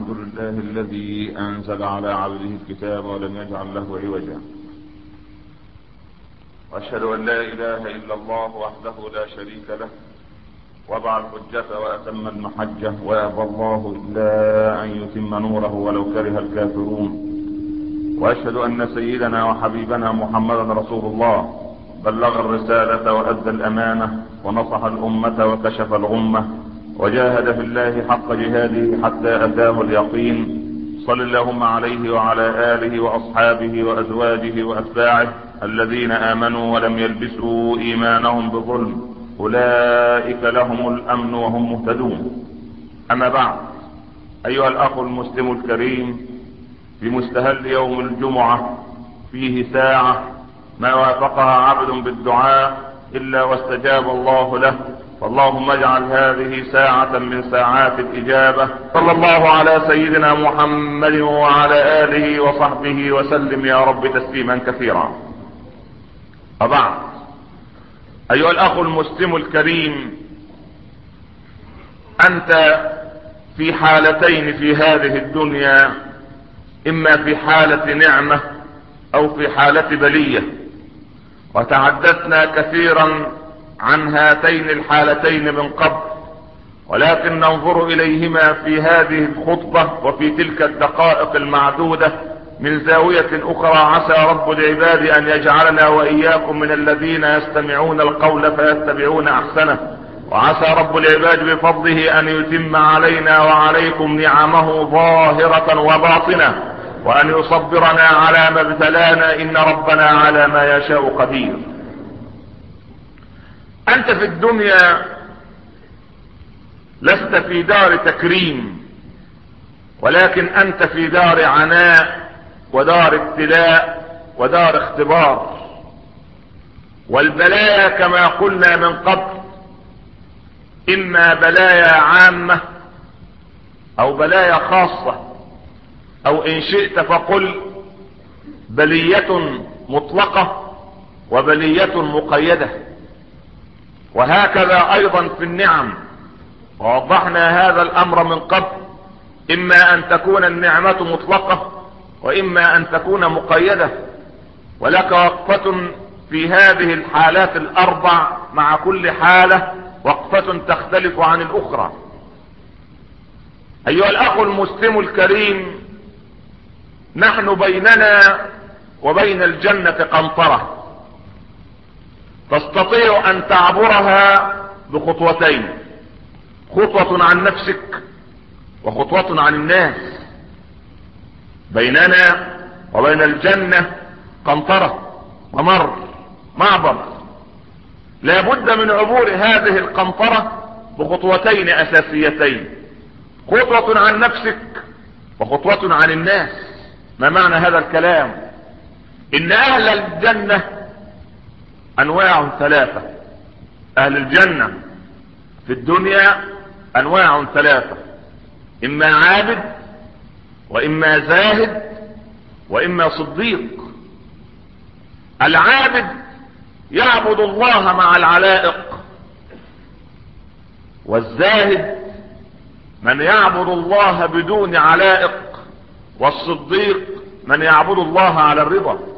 الحمد لله الذي أنزل على عبده الكتاب ولم يجعل له عوجا. وأشهد أن لا إله إلا الله وحده لا شريك له. وضع الحجة وأتم المحجة. وأبى الله إلا أن يتم نوره ولو كره الكافرون. وأشهد أن سيدنا وحبيبنا محمدا رسول الله. بلغ الرسالة وأدى الأمانة. ونصح الأمة وكشف الغمة. وجاهد في الله حق جهاده حتى أتاه اليقين. صل اللهم عليه وعلى آله وأصحابه وأزواجه وأتباعه الذين آمنوا ولم يلبسوا إيمانهم بظلم. أولئك لهم الأمن وهم مهتدون. أما بعد أيها الأخ المسلم الكريم في مستهل يوم الجمعة فيه ساعة ما وافقها عبد بالدعاء إلا واستجاب الله له. فاللهم اجعل هذه ساعة من ساعات الإجابة. صلى الله على سيدنا محمد وعلى آله وصحبه وسلم يا رب تسليما كثيرا. وبعد أيها الأخ المسلم الكريم أنت في حالتين في هذه الدنيا إما في حالة نعمة أو في حالة بلية. وتحدثنا كثيرا عن هاتين الحالتين من قبل ولكن ننظر إليهما في هذه الخطبة وفي تلك الدقائق المعدودة من زاوية أخرى. عسى رب العباد أن يجعلنا وإياكم من الذين يستمعون القول فيتبعون أحسنه. وعسى رب العباد بفضله أن يتم علينا وعليكم نعمه ظاهرة وباطنة وأن يصبرنا على ما ابتلانا إن ربنا على ما يشاء قدير. أنت في الدنيا لست في دار تكريم ولكن أنت في دار عناء ودار ابتلاء ودار اختبار. والبلايا كما قلنا من قبل إما بلايا عامة أو بلايا خاصة أو إن شئت فقل بلية مطلقة وبلية مقيدة. وهكذا أيضا في النعم. ووضحنا هذا الأمر من قبل. إما أن تكون النعمة مطلقة وإما أن تكون مقيدة. ولك وقفة في هذه الحالات الأربع مع كل حالة وقفة تختلف عن الأخرى. أيها الأخ المسلم الكريم نحن بيننا وبين الجنة قنطرة. تستطيع أن تعبرها بخطوتين. خطوة عن نفسك وخطوة عن الناس. بيننا وبين الجنة قنطرة ومر معبر. لا بد من عبور هذه القنطرة بخطوتين أساسيتين. خطوة عن نفسك وخطوة عن الناس. ما معنى هذا الكلام؟ إن أهل الجنة أنواع ثلاثة. أهل الجنة في الدنيا أنواع ثلاثة. إما عابد وإما زاهد وإما صديق. العابد يعبد الله مع العلائق والزاهد من يعبد الله بدون علائق والصديق من يعبد الله على الرضا.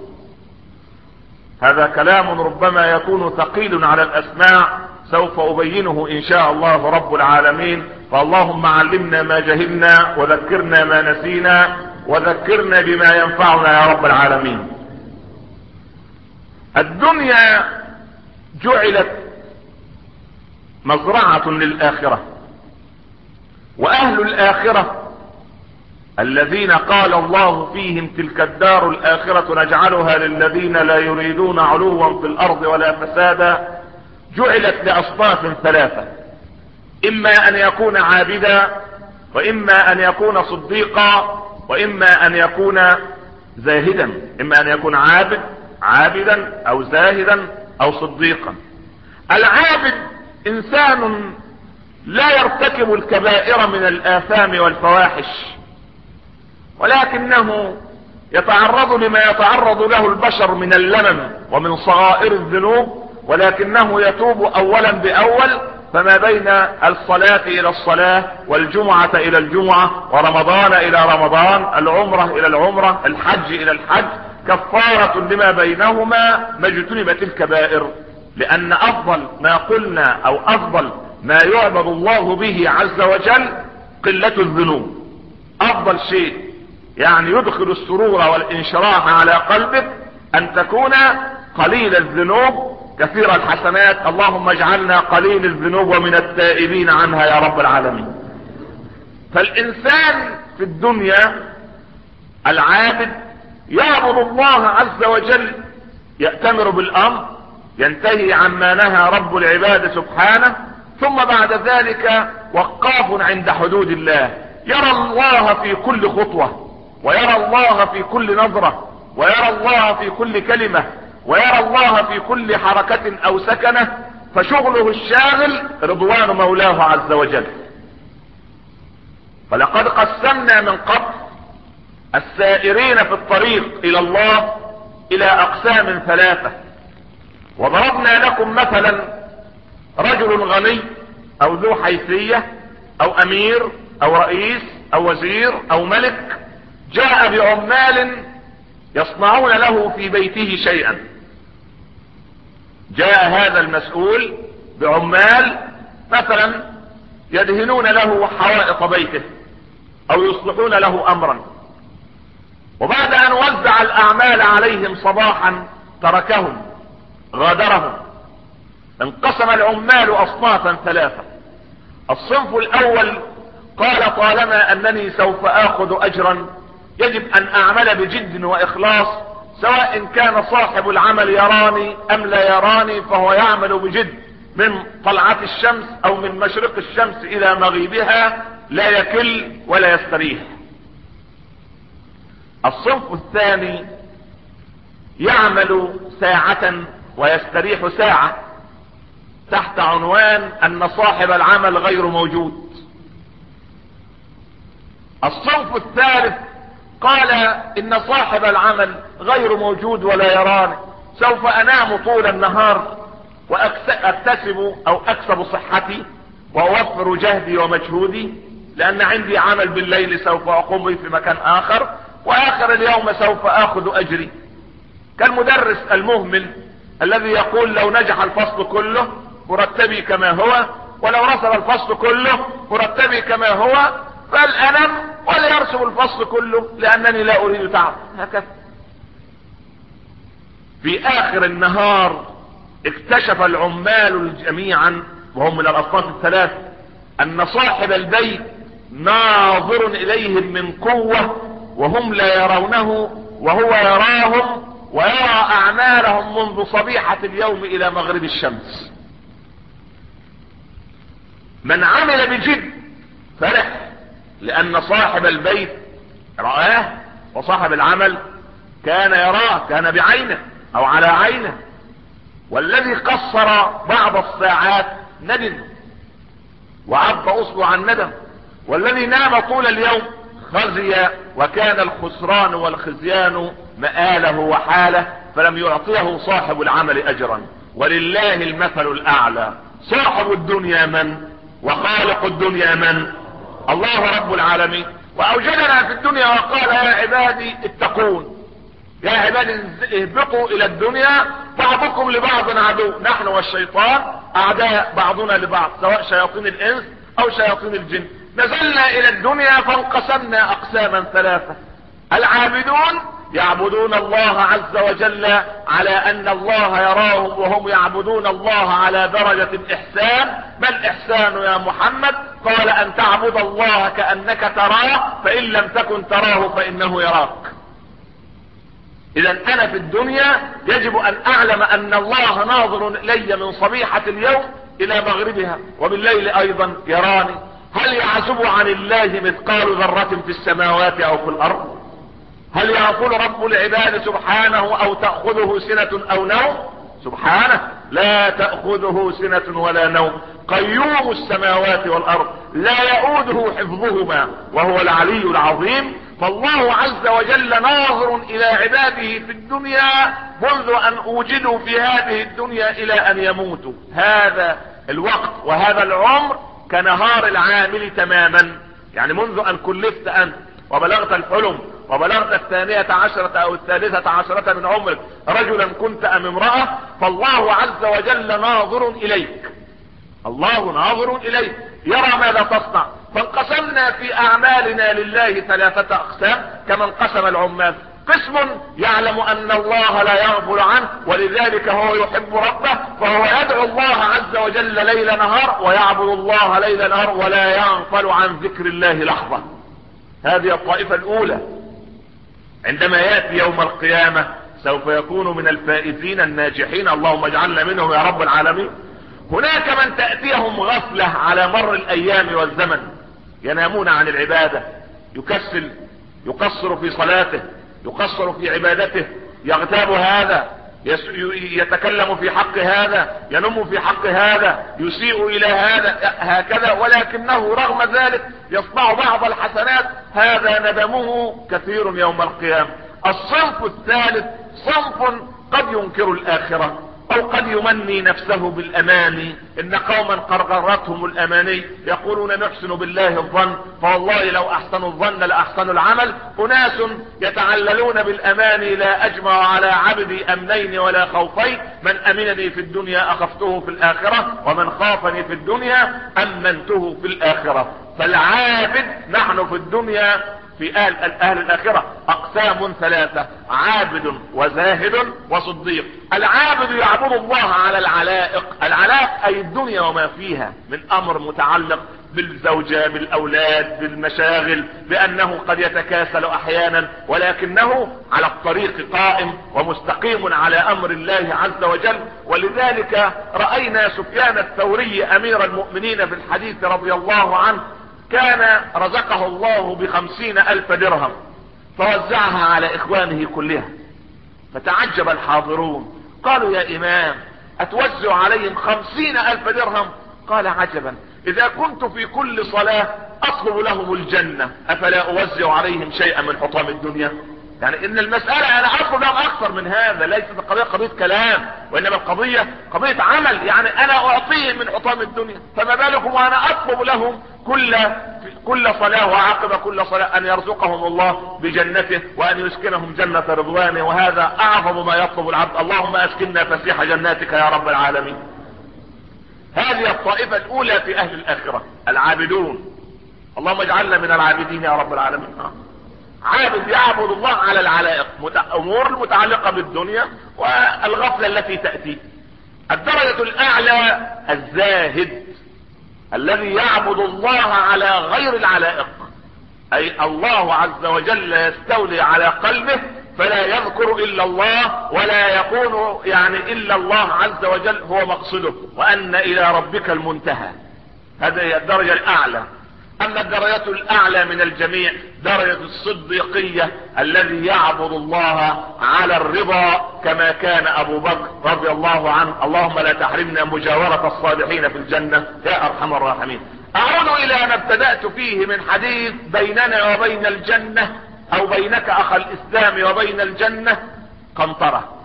هذا كلام ربما يكون ثقيل على الاسماع سوف أبينه إن شاء الله رب العالمين. فاللهم علمنا ما جهلنا وذكرنا ما نسينا وذكرنا بما ينفعنا يا رب العالمين. الدنيا جعلت مزرعة للآخرة وأهل الآخرة الذين قال الله فيهم تلك الدار الآخرة نجعلها للذين لا يريدون علوا في الأرض ولا فسادا جعلت لأصناف ثلاثة. إما أن يكون عابدا وإما أن يكون صديقا وإما أن يكون زاهدا. إما أن يكون عابد عابدا أو زاهدا أو صديقا. العابد إنسان لا يرتكب الكبائر من الآثام والفواحش. ولكنه يتعرض لما يتعرض له البشر من اللمم ومن صغائر الذنوب ولكنه يتوب اولا بأول فما بين الصلاة إلى الصلاة والجمعة إلى الجمعة ورمضان إلى رمضان العمرة إلى العمرة الحج إلى الحج كفارة لما بينهما ما اجتنبت الكبائر لأن أفضل ما قلنا أو أفضل ما يعبد الله به عز وجل قلة الذنوب. أفضل شيء يعني يدخل السرور والانشراح على قلبك أن تكون قليل الذنوب كثير الحسنات. اللهم اجعلنا قليل الذنوب ومن التائبين عنها يا رب العالمين. فالإنسان في الدنيا العابد يعبد الله عز وجل يأتمر بالأمر ينتهي عما نهى رب العباد سبحانه ثم بعد ذلك وقاف عند حدود الله. يرى الله في كل خطوة. ويرى الله في كل نظرة ويرى الله في كل كلمة ويرى الله في كل حركة أو سكنة فشغله الشاغل رضوان مولاه عز وجل. فلقد قسمنا من قبل السائرين في الطريق إلى الله إلى أقسام ثلاثة. وضربنا لكم مثلا رجل غني أو ذو حيثية أو أمير أو رئيس أو وزير أو ملك جاء بعمال يصنعون له في بيته شيئا. جاء هذا المسؤول بعمال مثلا يدهنون له حوائط بيته أو يصلحون له أمرا. وبعد أن وزع الأعمال عليهم صباحا تركهم غادرهم انقسم العمال أصنافا ثلاثة. الصنف الأول قال طالما أنني سوف آخذ أجرا يجب أن أعمل بجد وإخلاص سواء كان صاحب العمل يراني أم لا يراني فهو يعمل بجد من طلعة الشمس أو من مشرق الشمس إلى مغيبها لا يكل ولا يستريح. الصنف الثاني يعمل ساعة ويستريح ساعة تحت عنوان أن صاحب العمل غير موجود. الصنف الثالث قال إن صاحب العمل غير موجود ولا يراني. سوف أنام طول النهار واكتسب أو أكسب صحتي وأوفر جهدي ومجهودي لأن عندي عمل بالليل سوف أقوم به في مكان آخر وآخر اليوم سوف آخذ أجري. كالمدرس المهمل الذي يقول لو نجح الفصل كله مرتبي كما هو ولو رسب الفصل كله مرتبي كما هو فالانم ولا يرسم الفصل كله لأنني لا أريد تعب. هكذا. في آخر النهار اكتشف العمال جميعا وهم من الاصناف الثلاث أن صاحب البيت ناظر إليهم من قوة وهم لا يرونه وهو يراهم ويرى أعمالهم منذ صبيحة اليوم إلى مغرب الشمس. من عمل بجد فرح. لأن صاحب البيت رآه وصاحب العمل كان يراه كان بعينه أو على عينه. والذي قصر بعض الساعات ندم وعض اصبع الندم والذي نام طول اليوم خزي وكان الخسران والخزيان مآله وحاله فلم يعطيه صاحب العمل اجرا. ولله المثل الأعلى. صاحب الدنيا من؟ وخالق الدنيا من؟ الله رب العالمين. وأوجدنا في الدنيا وقال يا عبادي اتقون. يا عبادي اهبطوا إلى الدنيا. بعضكم لبعض عدو. نحن والشيطان أعداء بعضنا لبعض سواء شياطين الإنس أو شياطين الجن. نزلنا إلى الدنيا فانقسمنا أقساما ثلاثة. العابدون يعبدون الله عز وجل على أن الله يراهم وهم يعبدون الله على درجة الإحسان. ما الإحسان يا محمد؟ قال أن تعبد الله كأنك تراه فإن لم تكن تراه فإنه يراك. إذا أنا في الدنيا يجب أن أعلم أن الله ناظر إلي من صبيحة اليوم إلى مغربها وبالليل أيضا يراني. هل يعزب عن الله مثقال ذرة في السماوات أو في الأرض؟ هل يقول رب العباد سبحانه أو تأخذه سنة أو نوم؟ سبحانه لا تأخذه سنة ولا نوم. قيوم السماوات والأرض لا يؤوده حفظهما وهو العلي العظيم. فالله عز وجل ناظر إلى عباده في الدنيا منذ أن أوجدوا في هذه الدنيا إلى أن يموتوا. هذا الوقت وهذا العمر كنهار العامل تماما. يعني منذ أن كلفت أنت وبلغت الحلم وبلغت الثانية عشرة أو الثالثة عشرة من عمرك رجلا كنت أم امرأة فالله عز وجل ناظر إليك. الله ناظر إليك. يرى ماذا تصنع. فانقسمنا في أعمالنا لله ثلاثة أقسام كما انقسم العمال. قسم يعلم أن الله لا يغفل عنه ولذلك هو يحب ربه فهو يدعو الله عز وجل ليل نهار ويعبد الله ليل نهار ولا يغفل عن ذكر الله لحظة. هذه الطائفة الأولى. عندما يأتي يوم القيامة سوف يكون من الفائزين الناجحين. اللهم اجعلنا منهم يا رب العالمين. هناك من تأتيهم غفلة على مر الأيام والزمن. ينامون عن العبادة. يكسل يقصر في صلاته يقصر في عبادته. يغتاب هذا. يتكلم في حق هذا ينم في حق هذا يسيء إلى هذا هكذا ولكنه رغم ذلك يصنع بعض الحسنات. هذا ندمه كثير يوم القيامة. الصنف الثالث صنف قد ينكر الآخرة. أو قد يمني نفسه بالاماني إن قوما قرغرتهم الاماني يقولون نحسن بالله الظن فوالله لو أحسنوا الظن لأحسنوا العمل. أناس يتعللون بالاماني لا أجمع على عبدي أمنين ولا خوفين. من أمنني في الدنيا أخفته في الآخرة ومن خافني في الدنيا أمنته في الآخرة. فالعابد نحن في الدنيا في أهل, أهل الاخرة أقسام ثلاثة عابد وزاهد وصديق. العابد يعبد الله على العلائق. العلائق أي الدنيا وما فيها من أمر متعلق بالزوجة بالأولاد بالمشاغل بأنه قد يتكاسل أحيانا ولكنه على الطريق قائم ومستقيم على أمر الله عز وجل. ولذلك رأينا سفيان الثوري أمير المؤمنين في الحديث رضي الله عنه كان رزقه الله بخمسين ألف درهم فوزعها على إخوانه كلها فتعجب الحاضرون قالوا يا إمام أتوزع عليهم خمسين ألف درهم؟ قال عجبا إذا كنت في كل صلاة أطلب لهم الجنة أفلا أوزع عليهم شيئا من حطام الدنيا؟ يعني إن المسألة أنا اطلب لهم أكثر من هذا ليست القضية قضية كلام وإنما القضية قضية عمل. يعني أنا أعطيهم من حطام الدنيا فما بالكم وأنا أطلب لهم كل كل صلاة وعقب كل صلاة أن يرزقهم الله بجنته وأن يسكنهم جنة رضوانه وهذا أعظم ما يطلب العبد. اللهم أسكننا فسيح جناتك يا رب العالمين. هذه الطائفة الأولى في أهل الآخرة العابدون. اللهم اجعلنا من العابدين يا رب العالمين. عابد يعبد الله على العلائق أمور المتعلقة بالدنيا والغفلة التي تأتي. الدرجة الأعلى الزاهد الذي يعبد الله على غير العلائق. أي الله عز وجل يستولي على قلبه فلا يذكر إلا الله ولا يكون يعني إلا الله عز وجل هو مقصده. وأن إلى ربك المنتهى. هذه هي الدرجة الأعلى. أما الدرجة الأعلى من الجميع درجة الصديقية الذي يعبد الله على الرضا كما كان أبو بكر رضي الله عنه. اللهم لا تحرمنا مجاورة الصالحين في الجنة يا أرحم الراحمين. أعود إلى ما ابتدأت فيه من حديث بيننا وبين الجنة أو بينك أخ الإسلام وبين الجنة. قنطرة.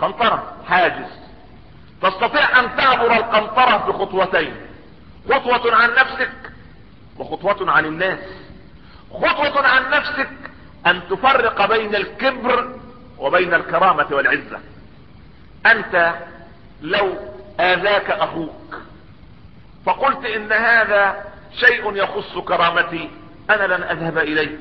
قنطرة حاجز. تستطيع أن تعبر القنطرة بخطوتين. خطوة عن نفسك وخطوة عن الناس. خطوة عن نفسك أن تفرق بين الكبر وبين الكرامة والعزة. أنت لو آذاك أخوك فقلت إن هذا شيء يخص كرامتي أنا لن أذهب إليه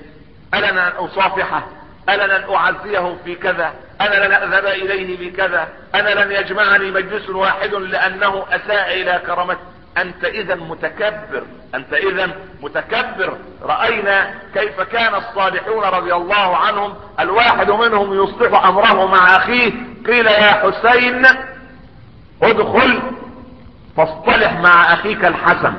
أنا لن أصافحه أنا لن أعزيه في كذا أنا لن أذهب إليه بكذا أنا لن يجمعني مجلس واحد لأنه أساء إلى كرامتي. أنت اذا متكبر أنت اذا متكبر. رأينا كيف كان الصالحون رضي الله عنهم الواحد منهم يصلح أمره مع أخيه. قيل يا حسين ادخل فاصطلح مع أخيك الحسن.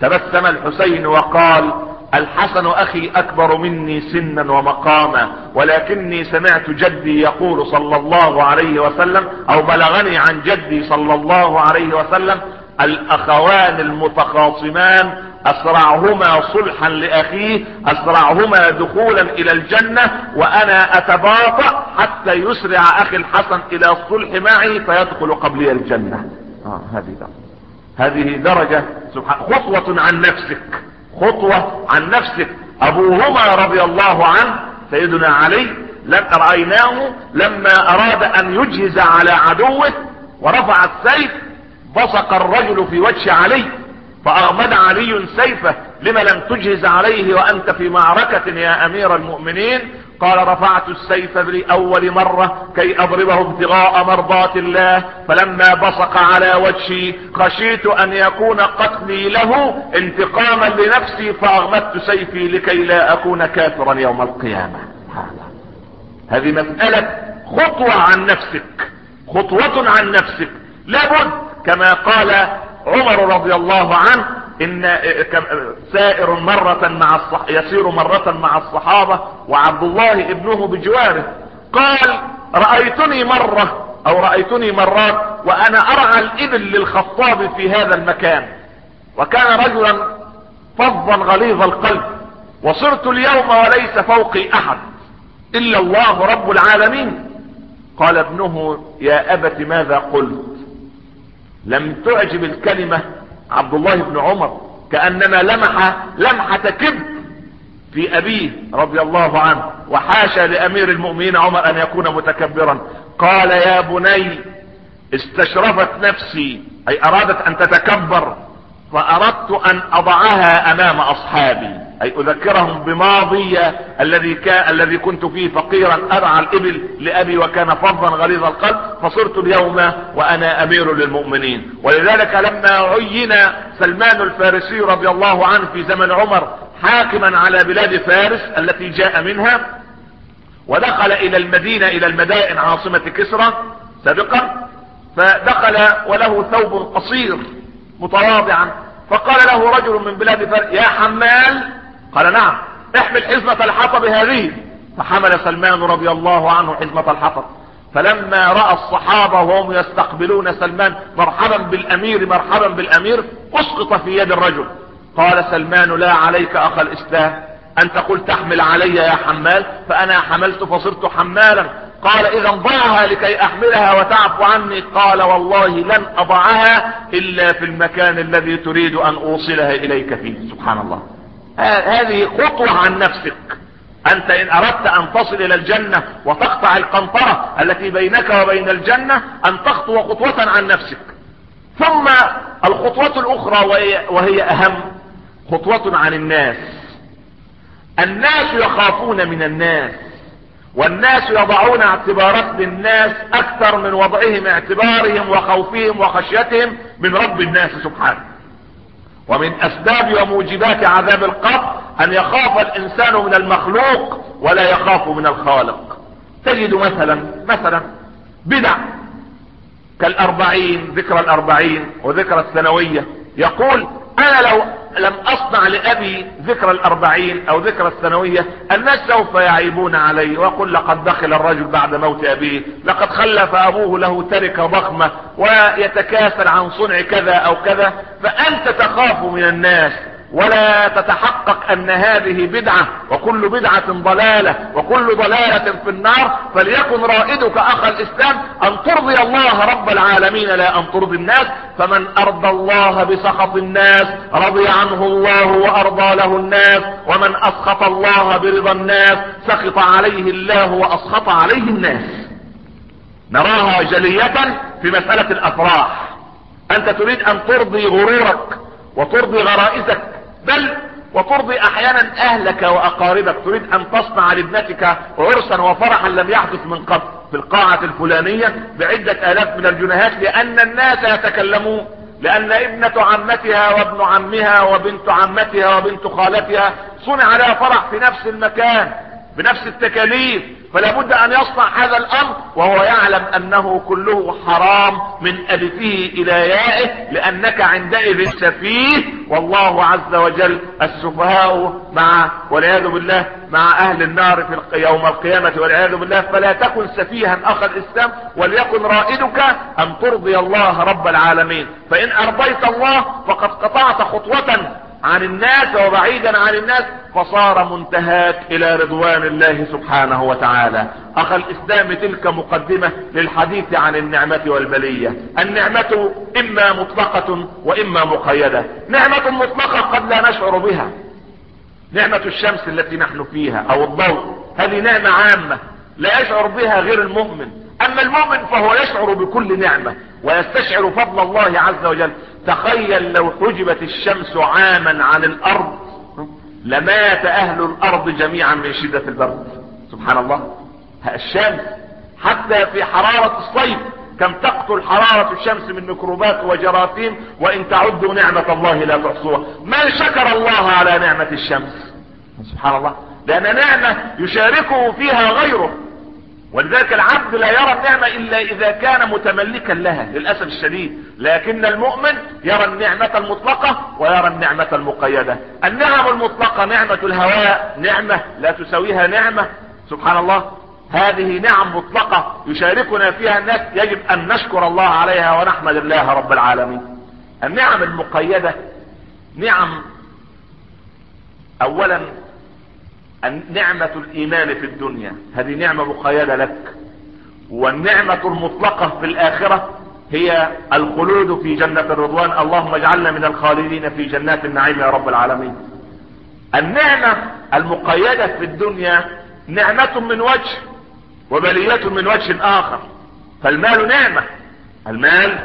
تبسم الحسين وقال الحسن أخي أكبر مني سنا ومقاما ولكني سمعت جدي يقول صلى الله عليه وسلم أو بلغني عن جدي صلى الله عليه وسلم الأخوان المتخاصمان أسرعهما صلحا لأخيه أسرعهما دخولا إلى الجنة وأنا أتباطأ حتى يسرع أخي الحسن إلى الصلح معي فيدخل قبلي الجنة. آه هذه درجة. هذه درجة. سبحان خطوة عن نفسك. خطوة عن نفسك. أبوهما رضي الله عنه سيدنا علي لم رأيناه لما أراد أن يجهز على عدوه ورفع السيف بصق الرجل في وجه علي فأغمد علي سيفه لما لم تجهز عليه وأنت في معركة يا أمير المؤمنين؟ قال رفعت السيف لأول مرة كي أضربه ابتغاء مرضات الله فلما بصق على وجهي خشيت أن يكون قتلي له انتقاما لنفسي فأغمدت سيفي لكي لا أكون كافرا يوم القيامة. هذه مسألة خطوة عن نفسك خطوة عن نفسك. لابد كما قال عمر رضي الله عنه إن سائر مرة مع الصح... يسير مرة مع الصحابة وعبد الله ابنه بجواره. قال رأيتني مرة أو رأيتني مرات وأنا أرعى الإبل للخطاب في هذا المكان. وكان رجلا فظا غليظ القلب. وصرت اليوم وليس فوقي أحد إلا الله رب العالمين. قال ابنه يا أبت ماذا قلت؟ لم تعجب الكلمة عبد الله بن عمر كأنما لمح لمحة كبر في أبيه رضي الله عنه وحاشا لأمير المؤمنين عمر أن يكون متكبرا. قال يا بني استشرفت نفسي أي أرادت أن تتكبر فأردت أن أضعها أمام أصحابي أي أذكرهم بماضي الذي كان الذي كنت فيه فقيرا أرعى الإبل لأبي وكان فظا غليظ القلب فصرت اليوم وأنا أمير للمؤمنين. ولذلك لما عين سلمان الفارسي رضي الله عنه في زمن عمر حاكما على بلاد فارس التي جاء منها ودخل إلى المدينة إلى المدائن عاصمة كسرى سابقا فدخل وله ثوب قصير متواضعا فقال له رجل من بلاد فارس يا حمال! قال نعم احمل حزمة الحطب هذه! فحمل سلمان رضي الله عنه حزمة الحطب. فلما رأى الصحابة وهم يستقبلون سلمان مرحبا بالأمير مرحبا بالأمير أسقط في يد الرجل. قال سلمان لا عليك أخ الإسلام. أنت قلت تحمل علي يا حمال فأنا حملت فصرت حمالا. قال إذا ضعها لكي أحملها وتعفو عني قال والله لن أضعها إلا في المكان الذي تريد أن أوصلها إليك فيه. سبحان الله. هذه خطوة عن نفسك. أنت إن أردت أن تصل إلى الجنة وتقطع القنطرة التي بينك وبين الجنة أن تخطو خطوة عن نفسك. ثم الخطوة الأخرى وهي, وهي أهم. خطوة عن الناس. الناس يخافون من الناس. والناس يضعون اعتبارات للناس أكثر من وضعهم اعتبارهم وخوفهم وخشيتهم من رب الناس سبحانه. ومن أسباب وموجبات عذاب القبر أن يخاف الإنسان من المخلوق ولا يخاف من الخالق. تجد مثلا مثلا بدع كالأربعين ذكرى الأربعين وذكرى السنوية يقول أنا لو لم أصنع لأبي ذكرى الأربعين أو ذكرى السنوية الناس سوف يعيبون علي ويقول لقد دخل الرجل بعد موت أبيه لقد خلف أبوه له تركة ضخمة ويتكاسل عن صنع كذا أو كذا فأنت تخاف من الناس. ولا تتحقق أن هذه بدعة وكل بدعة ضلالة وكل ضلالة في النار فليكن رائدك أخ الإسلام أن ترضي الله رب العالمين لا أن ترضي الناس. فمن أرضى الله بسخط الناس رضي عنه الله وأرضى له الناس ومن أسخط الله برضا الناس سخط عليه الله وأسخط عليه الناس. نراها جلية في مسألة الأفراح. أنت تريد أن ترضي غرورك وترضي غرائزك بل وترضي أحيانا أهلك وأقاربك تريد أن تصنع لابنتك عرسا وفرحا لم يحدث من قبل في القاعة الفلانية بعدة آلاف من الجنيهات لأن الناس يتكلمون لأن ابنة عمتها وابن عمها وبنت عمتها وبنت خالتها صنع لها فرح في نفس المكان. بنفس التكاليف فلا بد أن يصنع هذا الأمر وهو يعلم أنه كله حرام من ألفه إلى يائه لأنك عندئذ سفيه. والله عز وجل السفهاء مع والعياذ بالله مع أهل النار في يوم القيامة والعياذ بالله فلا تكن سفيها أخ الإسلام وليكن رائدك أن ترضي الله رب العالمين. فإن أرضيت الله فقد قطعت خطوة عن الناس وبعيدا عن الناس فصار منتهاك إلى رضوان الله سبحانه وتعالى. أخ الإسلام تلك مقدمة للحديث عن النعمة والبلية. النعمة إما مطلقة وإما مقيدة. نعمة مطلقة قد لا نشعر بها. نعمة الشمس التي نحن فيها أو الضوء هذه نعمة عامة لا يشعر بها غير المؤمن. أما المؤمن فهو يشعر بكل نعمة ويستشعر فضل الله عز وجل. تخيل لو حجبت الشمس عاما عن الأرض لمات أهل الأرض جميعا من شدة البرد. سبحان الله. الشمس حتى في حرارة الصيف كم تقتل حرارة الشمس من ميكروبات وجراثيم وإن تعدوا نعمة الله لا تحصوها. من شكر الله على نعمة الشمس؟ سبحان الله. لأن نعمة يشاركه فيها غيره. ولذلك العبد لا يرى النعمة إلا إذا كان متملكا لها للأسف الشديد. لكن المؤمن يرى النعمة المطلقة ويرى النعمة المقيدة. النعم المطلقة نعمة الهواء نعمة لا تساويها نعمة. سبحان الله هذه نعم مطلقة يشاركنا فيها الناس. يجب أن نشكر الله عليها ونحمد الله رب العالمين. النعم المقيدة نعم اولا نعمة الإيمان في الدنيا هذه نعمة مقيدة لك. والنعمة المطلقة في الآخرة هي الخلود في جنة الرضوان. اللهم اجعلنا من الخالدين في جنات النعيم يا رب العالمين. النعمة المقيدة في الدنيا نعمة من وجه وبلية من وجه آخر. فالمال نعمة المال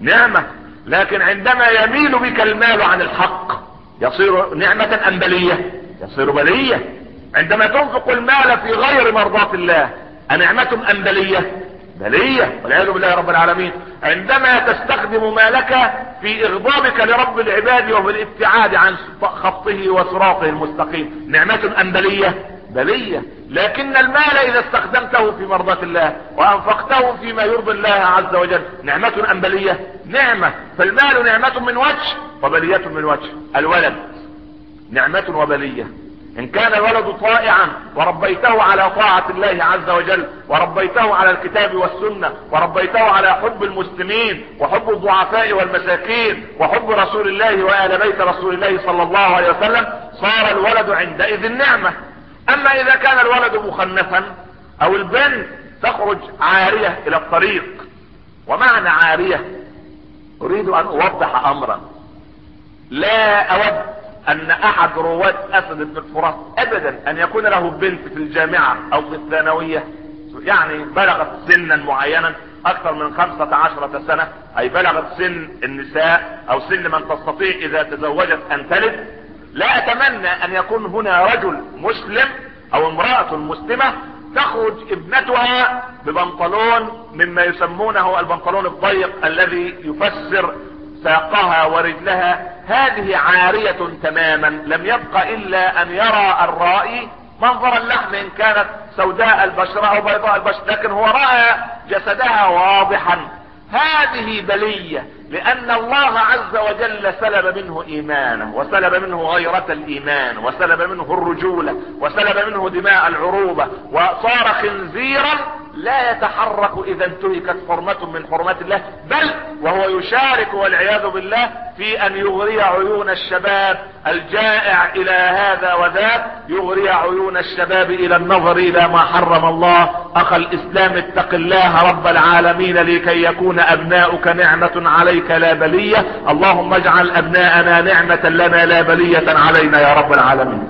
نعمة. لكن عندما يميل بك المال عن الحق يصير نعمة أم بلية؟ يصير بلية. عندما تنفق المال في غير مرضاة الله أنعمة أم بلية؟ بلية والعياذ بالله رب العالمين. عندما تستخدم مالك في إغضابك لرب العباد وفي الابتعاد عن خطه وصراطه المستقيم. نعمة أم بلية؟ بلية. لكن المال إذا استخدمته في مرضاة الله وأنفقته فيما يرضي الله عز وجل نعمة أم بلية؟ نعمة. فالمال نعمة من وجه وبلية من وجه. الولد نعمة وبلية. إن كان الولد طائعا وربيته على طاعة الله عز وجل وربيته على الكتاب والسنة وربيته على حب المسلمين وحب الضعفاء والمساكين وحب رسول الله وآل بيت رسول الله صلى الله عليه وسلم صار الولد عندئذ نعمة. أما إذا كان الولد مخنثا أو البنت تخرج عارية إلى الطريق. ومعنى عارية؟ أريد أن أوضح امرا. لا أود أن أحد رواد أسد بن الفرات ابدا أن يكون له بنت في الجامعة أو في الثانوية يعني بلغت سنا معينا أكثر من خمسة عشرة سنة أي بلغت سن النساء أو سن من تستطيع إذا تزوجت أن تلد. لا أتمنى أن يكون هنا رجل مسلم أو امرأة مسلمة تخرج ابنتها ببنطلون مما يسمونه البنطلون الضيق الذي يفسر ساقها ورجلها هذه عارية تماما لم يبق إلا أن يرى الرائي منظر اللحم إن كانت سوداء البشرة أو بيضاء البشرة لكن هو رأى جسدها واضحا. هذه بلية لأن الله عز وجل سلب منه إيمانه وسلب منه غيرة الإيمان وسلب منه الرجولة وسلب منه دماء العروبة وصار خنزيرا لا يتحرك إذا انتهكت حرمة من حرمات الله بل وهو يشارك والعياذ بالله في أن يغري عيون الشباب الجائع إلى هذا وذاك يغري عيون الشباب إلى النظر إلى ما حرم الله. أخ الإسلام اتق الله رب العالمين لكي يكون أبناؤك نعمة عليك. لا بلية. اللهم اجعل أبناءنا نعمة لنا لا بلية علينا يا رب العالمين.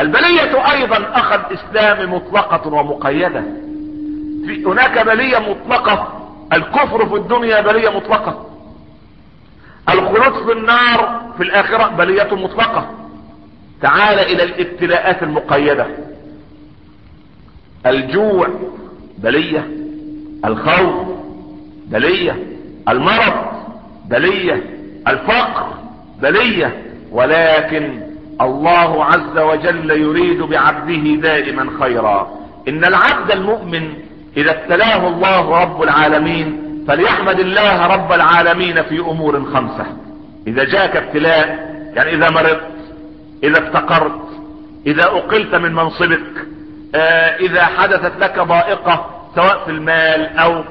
البلية أيضا اخ الاسلام مطلقة ومقيدة. في هناك بلية مطلقة. الكفر في الدنيا بلية مطلقة. الخلود في النار في الآخرة بلية مطلقة. تعال إلى الابتلاءات المقيدة. الجوع بلية. الخوف بلية. المرض بلية الفقر بلية ولكن الله عز وجل يريد بعبده دائما خيرا. إن العبد المؤمن إذا ابتلاه الله رب العالمين فليحمد الله رب العالمين في أمور خمسة. إذا جاءك ابتلاء يعني إذا مرضت إذا افتقرت إذا أقلت من منصبك آه إذا حدثت لك ضائقة سواء في المال أو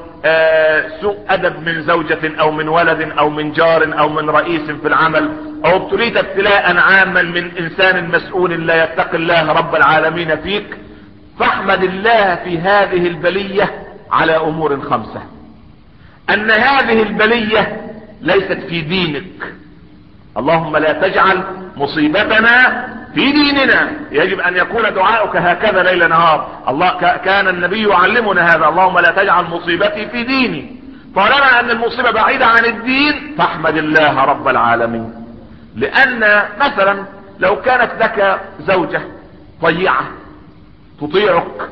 سوء أدب من زوجة أو من ولد أو من جار أو من رئيس في العمل أو ابتليت ابتلاء عاما من إنسان مسؤول لا يتقي الله رب العالمين فيك فاحمد الله في هذه البلية على أمور خمسة. أن هذه البلية ليست في دينك. اللهم لا تجعل مصيبتنا في ديننا يجب أن يكون دعاؤك هكذا ليل نهار. الله كان النبي يعلمنا هذا. اللهم لا تجعل مصيبتي في ديني. طالما أن المصيبة بعيدة عن الدين فاحمد الله رب العالمين. لأن مثلا لو كانت لك زوجة طيعة تطيعك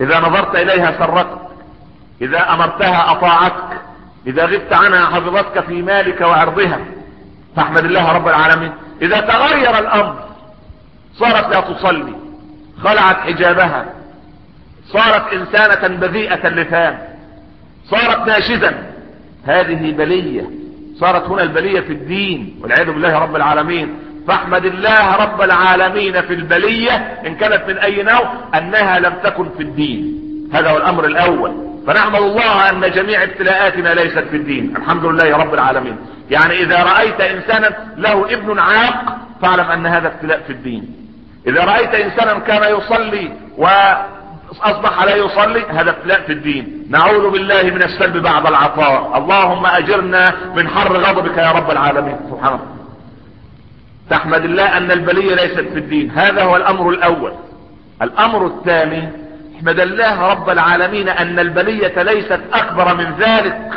إذا نظرت إليها سرتك إذا أمرتها أطاعتك إذا غبت عنها حفظتك في مالك وعرضها فاحمد الله رب العالمين. إذا تغير الأمر صارت لا تصلي. خلعت حجابها. صارت إنسانة بذيئة اللسان صارت ناشزا. هذه بلية. صارت هنا البلية في الدين والعياذ بالله رب العالمين. فاحمد الله رب العالمين في البلية إن كانت من أي نوع أنها لم تكن في الدين. هذا هو الأمر الأول. فنحمد الله أن جميع ابتلاءاتنا ليست في الدين. الحمد لله رب العالمين. يعني إذا رأيت إنسانا له ابن عاق فاعلم أن هذا ابتلاء في الدين. إذا رأيت إنسانا كان يصلي وأصبح لا يصلي هذا ابتلاء في الدين. نعوذ بالله من السلب بعد العطاء. اللهم أجرنا من حر غضبك يا رب العالمين. سبحان الله. تحمد الله أن البلية ليست في الدين. هذا هو الأمر الأول. الأمر الثاني احمد الله رب العالمين أن البلية ليست أكبر من ذلك.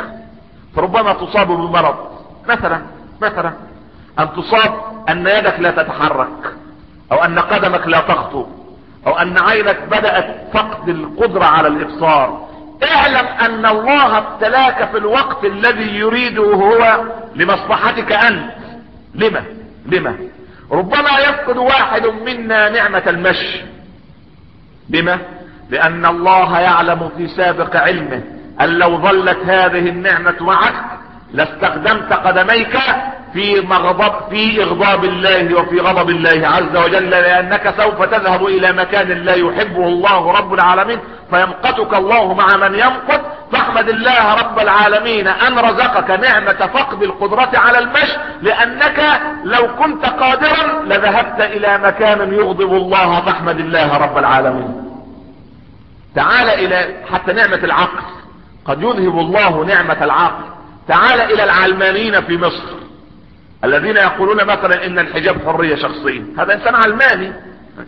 فربما تصاب بمرض. مثلا مثلا أن تصاب أن يدك لا تتحرك. أو أن قدمك لا تخطو أو أن عينك بدأت فقد القدرة على الإبصار. اعلم أن الله ابتلاك في الوقت الذي يريده هو لمصلحتك أنت. لما؟ لما؟ ربما يفقد واحد منا نعمة المشي. لما؟ لأن الله يعلم في سابق علمه أن لو ظلت هذه النعمة معك لاستخدمت قدميك في مغضب في إغضاب الله وفي غضب الله عز وجل لأنك سوف تذهب إلى مكان لا يحبه الله رب العالمين فيمقتك الله مع من يمقت. فاحمد الله رب العالمين أن رزقك نعمة فقد القدرة على المشي لأنك لو كنت قادرا لذهبت إلى مكان يغضب الله فاحمد الله رب العالمين. تعال إلى حتى نعمة العقل. قد يذهب الله نعمة العقل. تعال إلى العلمانيين في مصر. الذين يقولون مثلا إن الحجاب حرية شخصية. هذا إنسان علماني.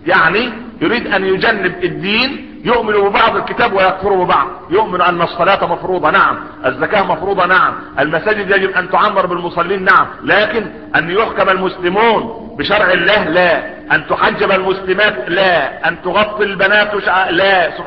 يعني يريد أن يجنب الدين يؤمن ببعض الكتاب ويكفر ببعض. يؤمن أن الصلاة مفروضة نعم. الزكاة مفروضة نعم. المساجد يجب أن تعمر بالمصلين نعم. لكن أن يحكم المسلمون بشرع الله لا. أن تحجب المسلمات لا. أن تغطي البنات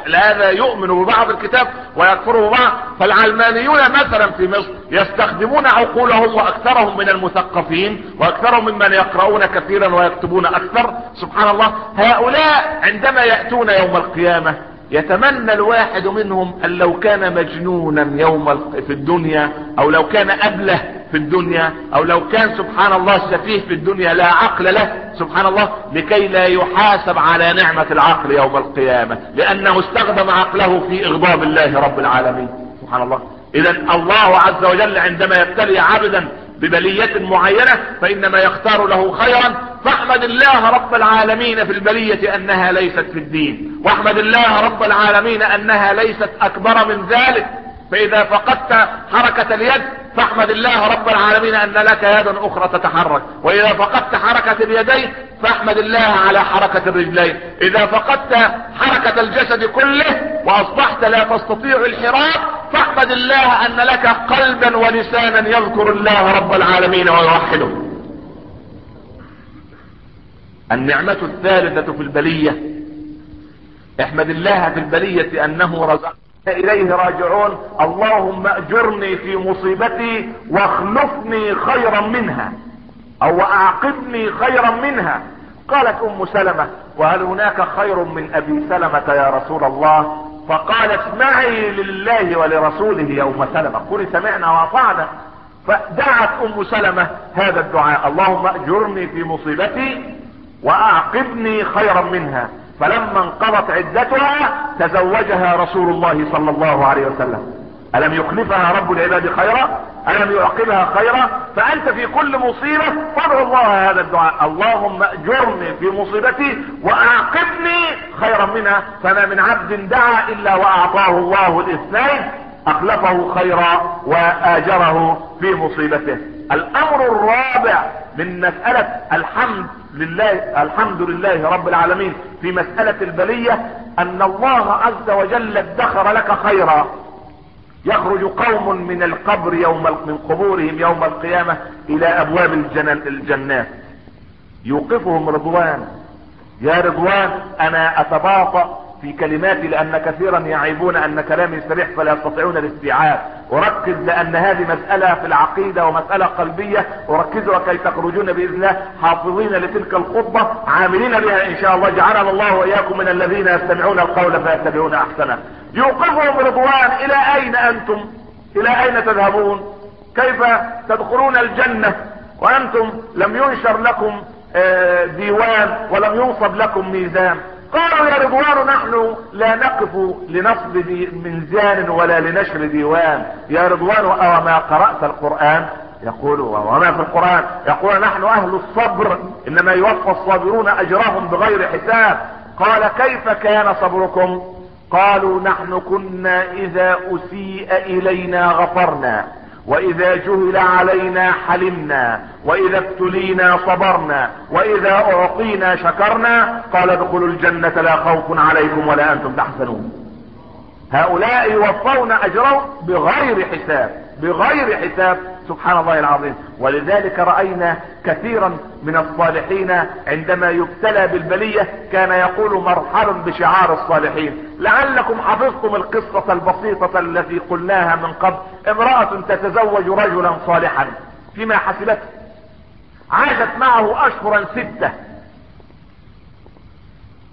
لا هذا يؤمن ببعض الكتاب ويكفر ببعض. فالعلمانيون مثلا في مصر يستخدمون عقولهم وأكثرهم من المثقفين وأكثرهم ممن يقرؤون كثيرا ويكتبون أكثر. سبحان الله. هؤلاء عندما يأتون يوم القيامة يتمنى الواحد منهم أن لو كان مجنونا يوم في الدنيا أو لو كان أبله في الدنيا أو لو كان سبحان الله سفيه في الدنيا لا عقل له سبحان الله لكي لا يحاسب على نعمة العقل يوم القيامة لأنه استخدم عقله في إغضاب الله رب العالمين. سبحان الله. اذا الله عز وجل عندما يبتلي عبدا ببلية معينة فإنما يختار له خيرا. فاحمد الله رب العالمين في البلية أنها ليست في الدين. واحمد الله رب العالمين أنها ليست أكبر من ذلك. فإذا فقدت حركة اليد فاحمد الله رب العالمين أن لك يد أخرى تتحرك. وإذا فقدت حركة اليدين فاحمد الله على حركة الرجلين. إذا فقدت حركة الجسد كله وأصبحت لا تستطيع الحراك فاحمد الله أن لك قلبا ولسانا يذكر الله رب العالمين ويوحده. النعمة الثالثة في البلية. احمد الله في البلية أنه رزق إليه راجعون. اللهم أجرني في مصيبتي واخلفني خيرا منها أو أعقبني خيرا منها. قالت أم سلمة وهل هناك خير من أبي سلمة يا رسول الله؟ فقال اسمعي لله ولرسوله يا ام سلمة. قولي سمعنا وأطعنا. فدعت أم سلمة هذا الدعاء. اللهم أجرني في مصيبتي واعقبني خيرا منها. فلما انقضت عدتها تزوجها رسول الله صلى الله عليه وسلم. ألم يخلفها رب العباد خيرا؟ ألم يعقبها خيرا؟ فأنت في كل مصيبة ادعو الله هذا الدعاء. اللهم أجرني في مصيبتي وأعقبني خيرا منها. فما من عبد دعا إلا وأعطاه الله الاثنين أخلفه خيرا وآجره في مصيبته. الأمر الرابع من مسألة الحمد لله الحمد لله رب العالمين في مسألة البلية أن الله عز وجل ادخر لك خيرا. يخرج قوم من القبر يوم من قبورهم يوم القيامة إلى أبواب الجنات يوقفهم رضوان. يا رضوان أنا أتباطأ في كلماتي لأن كثيرا يعيبون أن كلامي سريح فلا يستطيعون الاستيعاب. أركز لأن هذه مسألة في العقيدة ومسألة قلبية. أركزها كي تخرجون بإذن الله. حافظين لتلك الخطبة عاملين بها إن شاء الله. جعلنا الله وإياكم من الذين يستمعون القول فيتبعون أحسنه. يوقفهم رضوان إلى أين أنتم؟ إلى أين تذهبون؟ كيف تدخلون الجنة؟ وأنتم لم ينشر لكم ديوان ولم ينصب لكم ميزان. قالوا يا رضوان نحن لا نقف لنصب ميزان ولا لنشر ديوان. يا رضوان وما قرأت القرآن؟ يقول وما في القرآن؟ يقول نحن أهل الصبر. إنما يوفى الصابرون أجرهم بغير حساب. قال كيف كان صبركم؟ قالوا نحن كنا إذا أسيء إلينا غفرنا. وإذا جهل علينا حلمنا وإذا ابتلينا صبرنا وإذا اعطينا شكرنا قال ادخلوا الجنة لا خوف عليكم ولا أنتم تحزنون هؤلاء يوفون اجرهم بغير حساب بغير حساب. سبحان الله العظيم. ولذلك رأينا كثيرا من الصالحين عندما يبتلى بالبلية كان يقول مرحبا بشعار الصالحين. لعلكم حفظتم القصة البسيطة التي قلناها من قبل. امرأة تتزوج رجلا صالحا. فيما حسبته عاشت معه أشهرا ستة.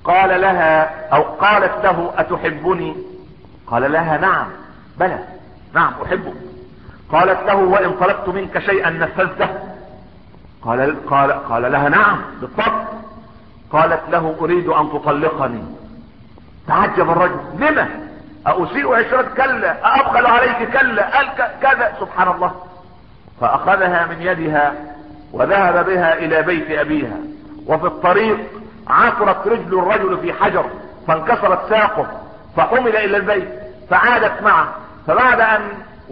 قال لها أو قالت له أتحبني؟ قال لها نعم. بلى. نعم أحبك. قالت له وإن طلبت منك شيئا نفذته. قال قال قال لها نعم بالطبع. قالت له أريد أن تطلقني. تعجب الرجل لما أسيء عشرة كلا أبخل عليك كلا قال كذا سبحان الله. فأخذها من يدها وذهب بها إلى بيت أبيها. وفي الطريق عثرت رجل الرجل في حجر فانكسرت ساقه فحمل إلى البيت فعادت معه. فبعد أن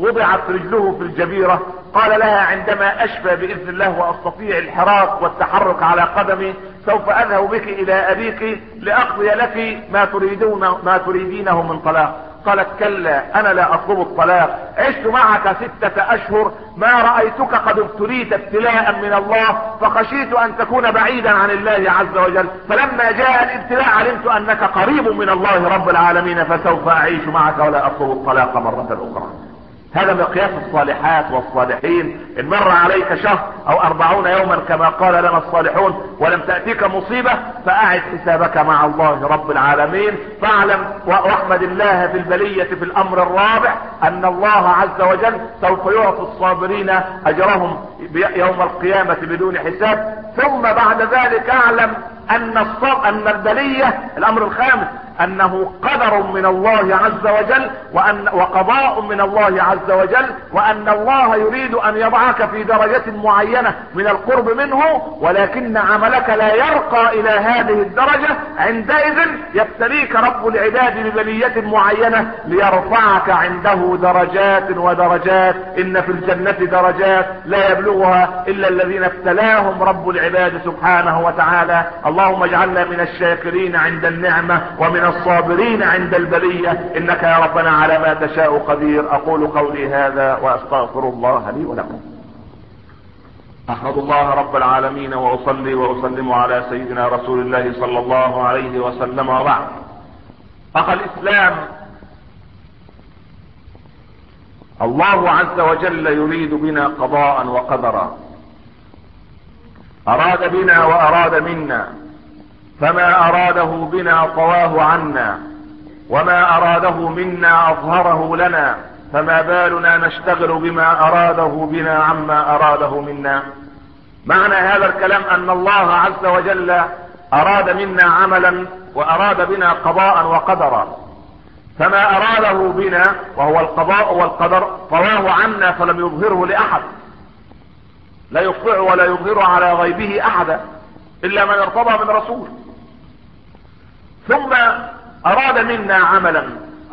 وضعت رجله في الجبيرة. قال لها عندما أشفى بإذن الله وأستطيع الحراك والتحرك على قدمي سوف أذهب بك إلى أبيك لأقضي لك ما تريدون ما تريدينه من طلاق. قالت كلا أنا لا أطلب الطلاق. عشت معك ستة أشهر ما رأيتك قد ابتليت ابتلاء من الله فخشيت أن تكون بعيدا عن الله عز وجل. فلما جاء الابتلاء علمت أنك قريب من الله رب العالمين فسوف أعيش معك ولا أطلب الطلاق مرة أخرى. هذا مقياس الصالحات والصالحين. إن مر عليك شهر أو أربعون يوما كما قال لنا الصالحون ولم تأتيك مصيبة فأعد حسابك مع الله رب العالمين. فاعلم وأحمد الله في البلية في الأمر الرابع أن الله عز وجل سوف يعطي الصابرين أجرهم يوم القيامة بدون حساب. ثم بعد ذلك أعلم أن أن البلية الأمر الخامس أنه قدر من الله عز وجل وان وقضاء من الله عز وجل وأن الله يريد أن يضعك في درجة معينة من القرب منه ولكن عملك لا يرقى إلى هذه الدرجة عندئذ يبتليك رب العباد ببلية معينة ليرفعك عنده درجات ودرجات إن في الجنة درجات لا يبلغها إلا الذين ابتلاهم رب العباد سبحانه وتعالى. اللهم اجعلنا من الشاكرين عند النعمة ومن الصابرين عند البلية إنك يا ربنا على ما تشاء قدير. أقول قولي هذا وأستغفر الله لي ولكم. أحمد الله رب العالمين وأصلي وأسلم على سيدنا رسول الله صلى الله عليه وسلم وبعد. اخ الإسلام الله عز وجل يريد بنا قضاء وقدرا. أراد بنا وأراد منا. فما أراده بنا طواه عنا وما أراده منا أظهره لنا فما بالنا نشتغل بما أراده بنا عما أراده منا. معنى هذا الكلام أن الله عز وجل أراد منا عملا وأراد بنا قضاء وقدرا. فما أراده بنا وهو القضاء والقدر طواه عنا فلم يظهره لأحد. لا يطلع ولا يظهر على غيبه احدا إلا من ارتضى من رسول. ثم أراد منا عملا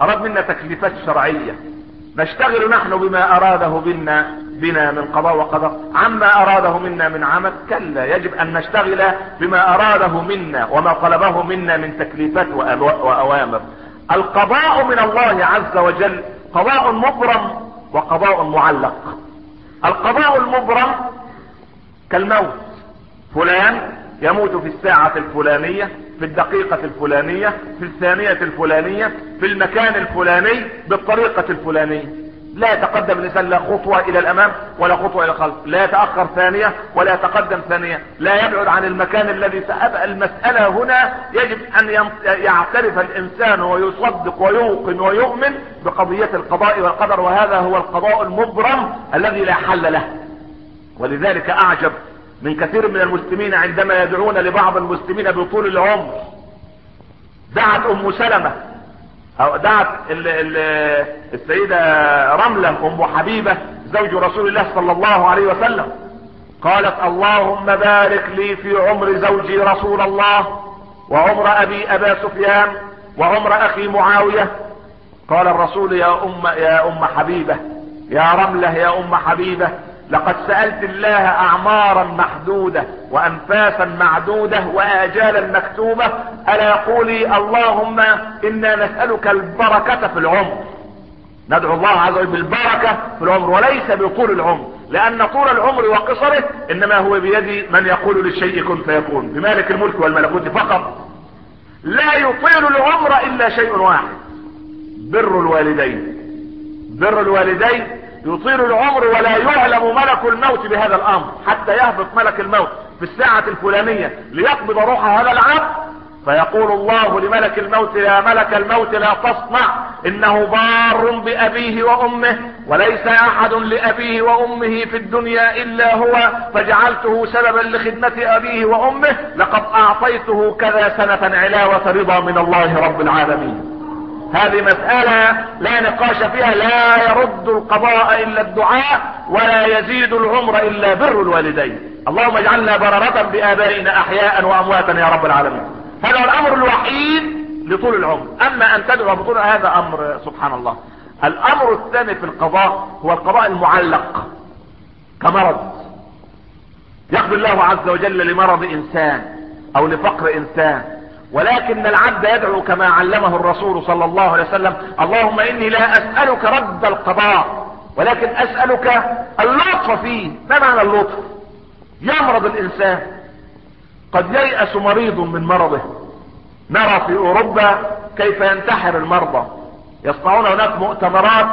أراد منا تكليفات شرعية. نشتغل نحن بما أراده بنا بنا من قضاء وقدر. عما أراده منا من عمل كلا. يجب أن نشتغل بما أراده منا وما طلبه منا من تكليفات وأوامر. القضاء من الله عز وجل قضاء مبرم وقضاء معلق. القضاء المبرم كالموت. فلان يموت في الساعة الفلانية في الدقيقة الفلانية في الثانية الفلانية في المكان الفلاني بالطريقة الفلانية. لا يتقدم الإنسان لا خطوة إلى الأمام ولا خطوة إلى الخلف. لا يتأخر ثانية ولا يتقدم ثانية. لا يبعد عن المكان الذي سأبقى المسألة هنا يجب أن يعترف الإنسان ويصدق ويوقن ويؤمن بقضية القضاء والقدر وهذا هو القضاء المبرم الذي لا حل له. ولذلك أعجب من كثير من المسلمين عندما يدعون لبعض المسلمين بطول العمر. دعت أم سلمة أو دعت ال ال السيدة رملة أم حبيبة زوج رسول الله صلى الله عليه وسلم. قالت اللهم بارك لي في عمر زوجي رسول الله وعمر أبي أبا سفيان وعمر أخي معاوية. قال الرسول يا ام يا أم حبيبة يا رملة يا أم حبيبة لقد سألت الله اعمارا محدودة وانفاسا معدودة واجالا مكتوبة. ألا قولي اللهم إنا نسألك البركة في العمر. ندعو الله عز وجل بالبركة في العمر وليس بطول العمر. لأن طول العمر وقصره إنما هو بيد من يقول للشيء كن فيكون. بمالك الملك والملكوت فقط. لا يطيل العمر إلا شيء واحد. بر الوالدين. بر الوالدين يطيل العمر ولا يعلم ملك الموت بهذا الأمر. حتى يهبط ملك الموت في الساعة الفلانية ليقبض روح هذا العبد. فيقول الله لملك الموت يا ملك الموت لا تصنع. إنه بار بأبيه وأمه وليس أحد لأبيه وأمه في الدنيا إلا هو. فجعلته سببا لخدمة أبيه وأمه. لقد أعطيته كذا سنة علاوة رضا من الله رب العالمين. هذه مسألة لا نقاش فيها لا يرد القضاء إلا الدعاء ولا يزيد العمر إلا بر الوالدين. اللهم اجعلنا بررة بآبائنا أحياء وأمواتا يا رب العالمين. هذا الأمر الوحيد لطول العمر. أما أن تدعو بطول هذا أمر سبحان الله. الأمر الثاني في القضاء هو القضاء المعلق كمرض. يقضي الله عز وجل لمرض إنسان أو لفقر إنسان. ولكن العبد يدعو كما علمه الرسول صلى الله عليه وسلم اللهم إني لا أسألك رد القضاء ولكن أسألك اللطف فيه. ما معنى اللطف؟ يمرض الإنسان. قد ييأس مريض من مرضه. نرى في أوروبا كيف ينتحر المرضى. يصنعون هناك مؤتمرات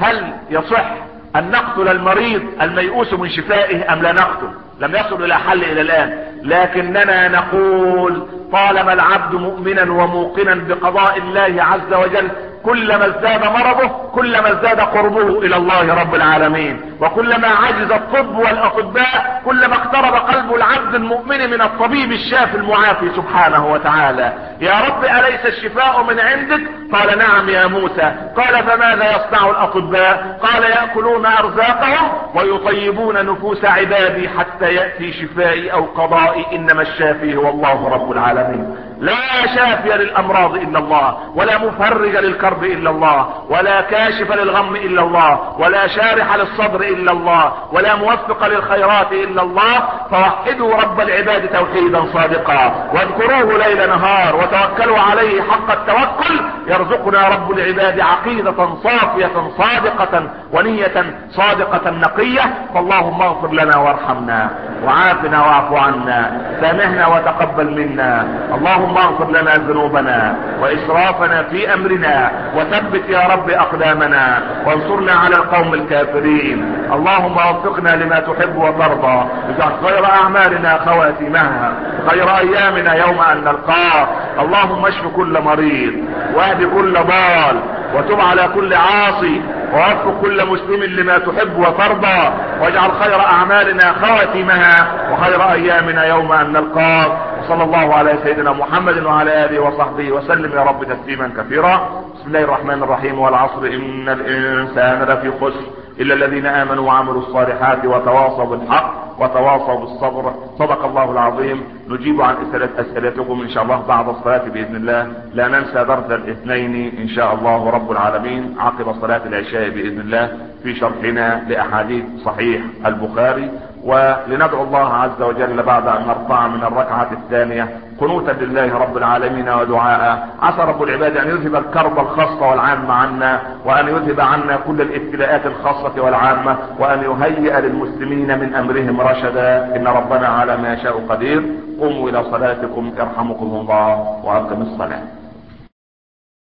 هل يصح أن نقتل المريض الميؤوس من شفائه أم لا نقتل؟ لم يصل إلى حل إلى الآن. لكننا نقول طالما العبد مؤمنا وموقنا بقضاء الله عز وجل كلما ازداد مرضه كلما ازداد قربه إلى الله رب العالمين. وكلما عجز الطب والأطباء كلما اقترب قلب العبد المؤمن من الطبيب الشافي المعافي سبحانه وتعالى. يا رب أليس الشفاء من عندك؟ قال نعم يا موسى. قال فماذا يصنع الأطباء؟ قال يأكلون أرزاقهم ويطيبون نفوس عبادي حتى يأتي شفائي أو قضائي. إنما الشافي هو الله رب العالمين. لا شافي للأمراض إلا الله ولا مفرج للكرب إلا الله ولا كاشف للغم إلا الله ولا شارح للصدر إلا الله ولا موفق للخيرات إلا الله. فوحدوا رب العباد توحيدا صادقا. واذكروه ليل نهار وتوكلوا عليه حق التوكل. يرزقنا رب العباد عقيدة صافية صادقة ونية صادقة نقية. فاللهم اغفر لنا وارحمنا وعافنا واعف عنا سامحنا وتقبل منا. اللهم اغفر لنا ذنوبنا وإسرافنا في أمرنا وثبت يا رب أقدامنا وانصرنا على القوم الكافرين. اللهم وفقنا لما تحب وترضى. اجعل خير أعمالنا خواتمها خير أيامنا يوم أن نلقاك اللهم اشف كل مريض واهد كل ضال وتب على كل عاصي ووفق كل مسلم لما تحب وترضى. واجعل خير أعمالنا خواتمها وخير أيامنا يوم أن نلقاك وصلى الله على سيدنا محمد وعلى آله وصحبه وسلم. يا رب تسليما كثيرا. بسم الله الرحمن الرحيم. والعصر إن الإنسان لفي خسر إلا الذين آمنوا وعملوا الصالحات وتواصوا بالحق وتواصوا بالصبر. صدق الله العظيم. نجيب عن أسئلتكم إن شاء الله بعد الصلاة بإذن الله. لا ننسى درس الاثنين إن شاء الله رب العالمين عقب صلاة العشاء بإذن الله في شرحنا لأحاديث صحيح البخاري. ولندعو الله عز وجل بعد أن نرفع من الركعة الثانية قنوتا لله رب العالمين ودعاء. عسى رب العباد أن يذهب الكرب الخاصة والعامة عنا وأن يذهب عنا كل الابتلاءات الخاصة والعامة وأن يهيئ للمسلمين من أمرهم رشدا. إن ربنا على ما يشاء قدير. قوموا إلى صلاتكم يرحمكم الله وأقم الصلاة.